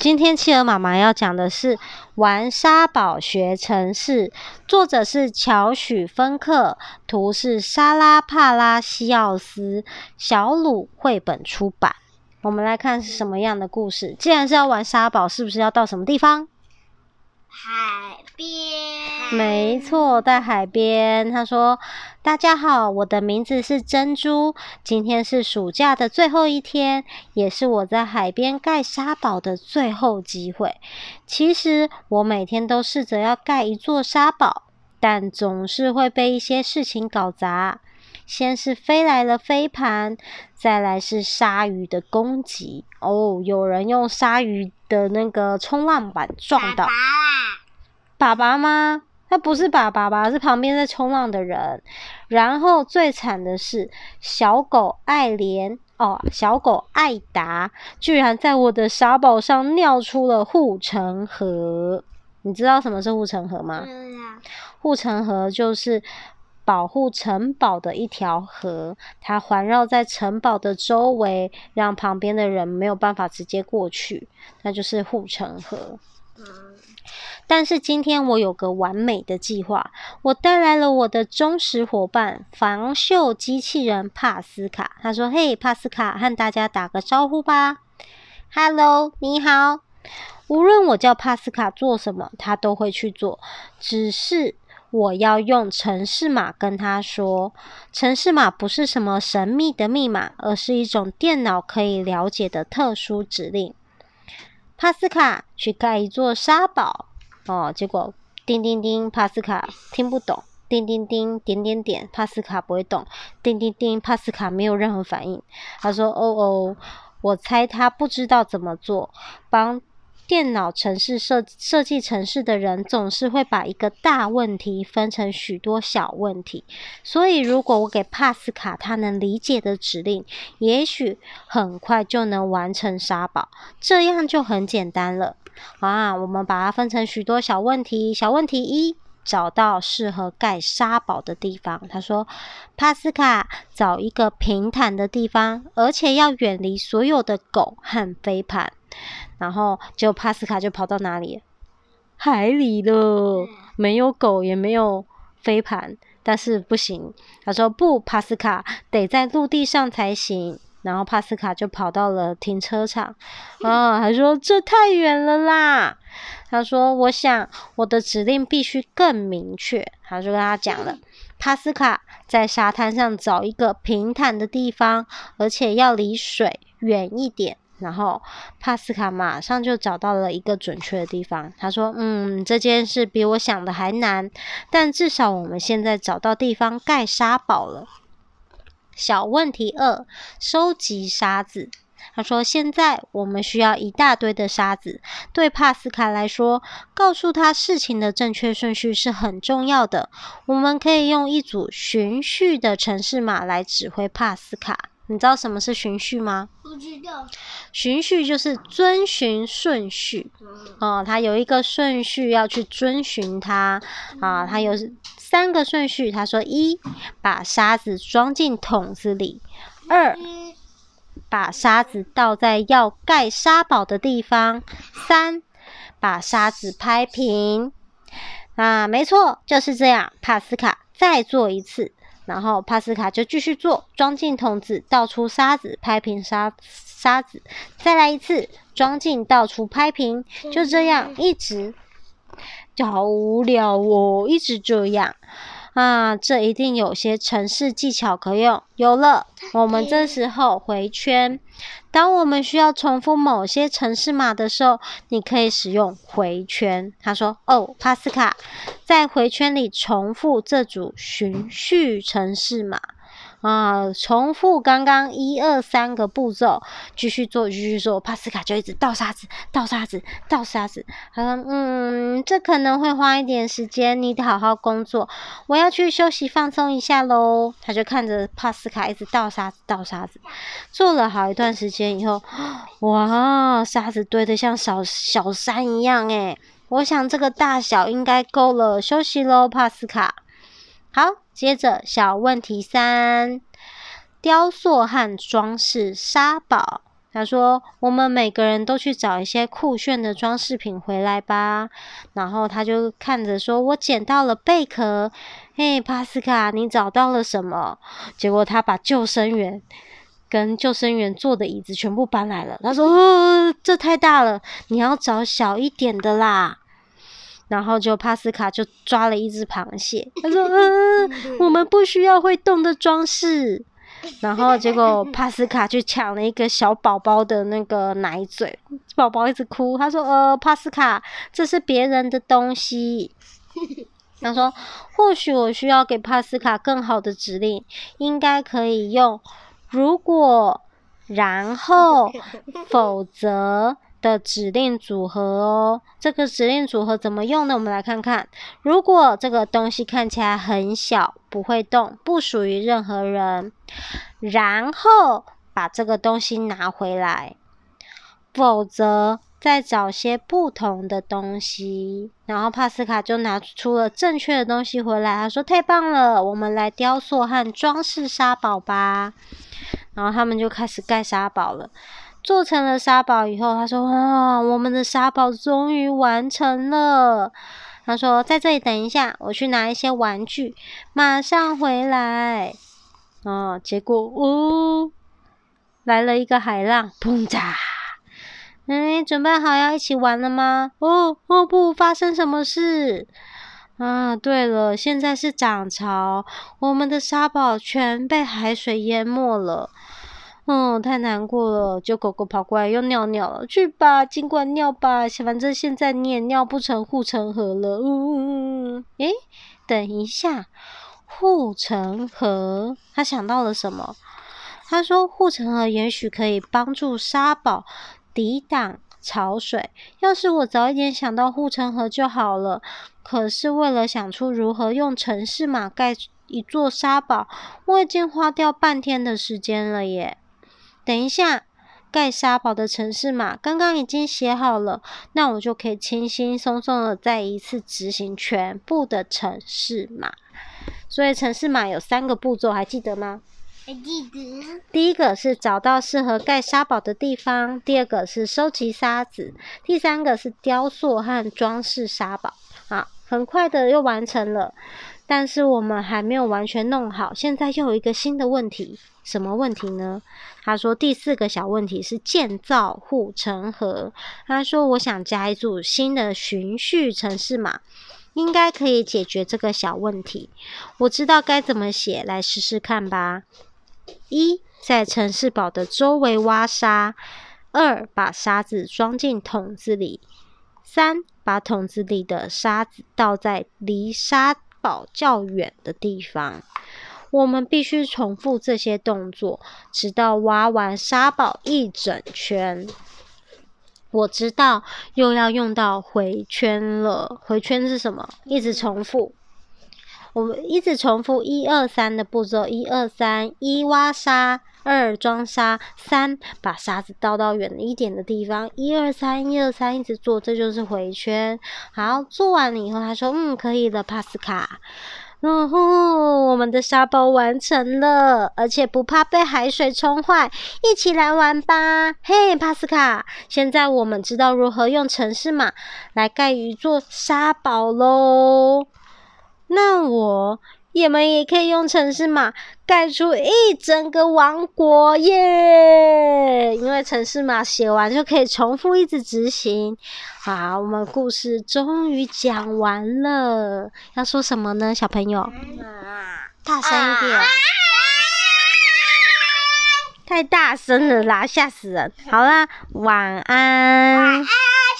今天企鹅妈妈要讲的是《玩沙堡学城市》，作者是乔许芬克，图是莎拉帕拉西奥斯，小鲁绘本出版。我们来看是什么样的故事。既然是要玩沙堡，是不是要到什么地方？海边。没错，在海边。他说：“大家好，我的名字是珍珠。今天是暑假的最后一天，也是我在海边盖沙堡的最后机会。其实我每天都试着要盖一座沙堡，但总是会被一些事情搞砸。”先是飞来了飞盘，再来是鲨鱼的攻击。哦，有人用鲨鱼的那个冲浪板撞到。爸爸吗？他不是爸爸吧？是旁边在冲浪的人。然后最惨的是小狗爱莲哦，小狗爱达居然在我的沙堡上尿出了护城河。你知道什么是护城河吗？护城河就是。保护城堡的一条河，它环绕在城堡的周围，让旁边的人没有办法直接过去，那就是护城河。但是今天我有个完美的计划，我带来了我的忠实伙伴防锈机器人帕斯卡。他说：“嘿，帕斯卡，和大家打个招呼吧。”“Hello，你好。”无论我叫帕斯卡做什么，他都会去做，只是。我要用城市码跟他说，城市码不是什么神秘的密码，而是一种电脑可以了解的特殊指令。帕斯卡去盖一座沙堡哦，结果叮叮叮，帕斯卡听不懂，叮叮叮，点点点，帕斯卡不会动，叮叮叮，帕斯卡没有任何反应。他说：“哦哦，我猜他不知道怎么做。”帮。电脑程式设设计城市的人总是会把一个大问题分成许多小问题，所以如果我给帕斯卡他能理解的指令，也许很快就能完成沙堡，这样就很简单了。啊，我们把它分成许多小问题。小问题一，找到适合盖沙堡的地方。他说：“帕斯卡，找一个平坦的地方，而且要远离所有的狗和飞盘。”然后，结果帕斯卡就跑到哪里？海里了，没有狗，也没有飞盘，但是不行。他说：“不，帕斯卡得在陆地上才行。”然后帕斯卡就跑到了停车场。啊，他说：“这太远了啦。”他说：“我想我的指令必须更明确。”他就跟他讲了：“帕斯卡在沙滩上找一个平坦的地方，而且要离水远一点。”然后帕斯卡马上就找到了一个准确的地方。他说：“嗯，这件事比我想的还难，但至少我们现在找到地方盖沙堡了。”小问题二：收集沙子。他说：“现在我们需要一大堆的沙子。对帕斯卡来说，告诉他事情的正确顺序是很重要的。我们可以用一组循序的城市码来指挥帕斯卡。”你知道什么是循序吗？不知道。循序就是遵循顺序，哦，它有一个顺序要去遵循它啊，它有三个顺序。他说：一，把沙子装进桶子里；二，把沙子倒在要盖沙堡的地方；三，把沙子拍平。啊，没错，就是这样。帕斯卡，再做一次。然后帕斯卡就继续做，装进桶子，倒出沙子，拍平沙沙子，再来一次，装进，倒出，拍平，就这样一直，就好无聊哦，一直这样。啊，这一定有些程式技巧可用。有了，我们这时候回圈。当我们需要重复某些程式码的时候，你可以使用回圈。他说：“哦，帕斯卡，在回圈里重复这组循序程式码。”啊，重复刚刚一二三个步骤，继续做，继续做。帕斯卡就一直倒沙子，倒沙子，倒沙子。他说：“嗯，这可能会花一点时间，你得好好工作。我要去休息放松一下喽。”他就看着帕斯卡一直倒沙子，倒沙子。做了好一段时间以后，哇，沙子堆得像小小山一样诶。我想这个大小应该够了，休息喽，帕斯卡。好，接着小问题三：雕塑和装饰沙堡。他说：“我们每个人都去找一些酷炫的装饰品回来吧。”然后他就看着说：“我捡到了贝壳。”嘿，帕斯卡，你找到了什么？结果他把救生员跟救生员坐的椅子全部搬来了。他说：“哦，这太大了，你要找小一点的啦。”然后就帕斯卡就抓了一只螃蟹。他说：“嗯，我们不需要会动的装饰。”然后结果帕斯卡去抢了一个小宝宝的那个奶嘴，宝宝一直哭。他说：“呃，帕斯卡，这是别人的东西。”他说：“或许我需要给帕斯卡更好的指令，应该可以用如果、然后、否则的指令组合哦。这个指令组合怎么用呢？我们来看看。如果这个东西看起来很小，不会动，不属于任何人。”然后把这个东西拿回来，否则再找些不同的东西。然后帕斯卡就拿出了正确的东西回来。他说：“太棒了，我们来雕塑和装饰沙堡吧。”然后他们就开始盖沙堡了。做成了沙堡以后，他说：“哇，我们的沙堡终于完成了。”他说：“在这里等一下，我去拿一些玩具，马上回来。”哦，结果呜，来了一个海浪，砰嚓！哎，准备好要一起玩了吗？哦哦不，发生什么事？啊，对了，现在是涨潮，我们的沙堡全被海水淹没了。嗯，太难过了。就狗狗跑过来又尿尿了，去吧，尽管尿吧，反正现在你也尿不成护城河了。嗯嗯嗯。诶，等一下。护城河，他想到了什么？他说：“护城河也许可以帮助沙堡抵挡潮水。要是我早一点想到护城河就好了。可是为了想出如何用城市码盖一座沙堡，我已经花掉半天的时间了耶。等一下，盖沙堡的城市码刚刚已经写好了，那我就可以轻轻松松的再一次执行全部的城市码。”所以城市码有三个步骤，还记得吗？还记得。第一个是找到适合盖沙堡的地方，第二个是收集沙子，第三个是雕塑和装饰沙堡。好，很快的又完成了，但是我们还没有完全弄好。现在又有一个新的问题，什么问题呢？他说第四个小问题是建造护城河。他说我想加一组新的循序程式码。应该可以解决这个小问题。我知道该怎么写，来试试看吧。一，在城市堡的周围挖沙；二，把沙子装进桶子里；三，把桶子里的沙子倒在离沙堡较远的地方。我们必须重复这些动作，直到挖完沙堡一整圈。我知道又要用到回圈了。回圈是什么？一直重复。我们一直重复一二三的步骤：一二三，一挖沙，二装沙，三把沙子倒到远一点的地方。一二三，一二三，一直做，这就是回圈。好，做完了以后，他说：“嗯，可以了，帕斯卡。”哦吼，我们的沙堡完成了，而且不怕被海水冲坏，一起来玩吧！嘿，帕斯卡，现在我们知道如何用城市码来盖一座沙堡喽。那我。也们也可以用城市码盖出一整个王国耶！因为城市码写完就可以重复一直执行。好，我们故事终于讲完了。要说什么呢，小朋友？大声一点！太大声了啦，吓死人！好啦，晚安。